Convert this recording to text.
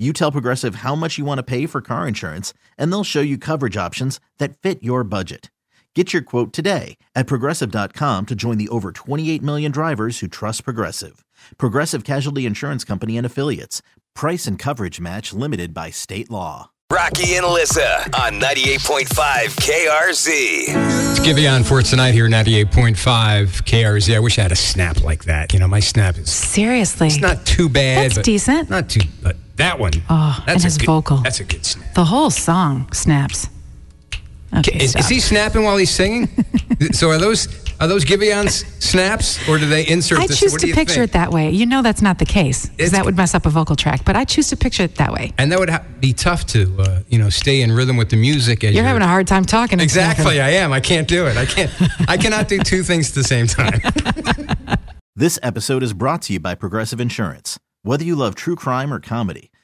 You tell Progressive how much you want to pay for car insurance, and they'll show you coverage options that fit your budget. Get your quote today at progressive.com to join the over 28 million drivers who trust Progressive. Progressive Casualty Insurance Company and Affiliates. Price and coverage match limited by state law. Rocky and Alyssa on 98.5 KRZ. Let's Giveon for tonight here, 98.5 KRZ. I wish I had a snap like that. You know, my snap is Seriously. it's not too bad. That's but decent. Not too, but that one. Oh, that's and his good, vocal. That's a good snap. The whole song snaps. Okay, Is, is he snapping while he's singing? so are those are those Giveon's snaps, or do they insert I this? choose What to picture think? it that way. You know that's not the case It's- because that would mess up a vocal track. But I choose to picture it that way. And that would ha- be tough to, uh, you know, stay in rhythm with the music. As You're having a hard time talking. Exactly. I am. I can't do it. I can't. I cannot do two things at the same time. This episode is brought to you by Progressive Insurance. Whether you love true crime or comedy,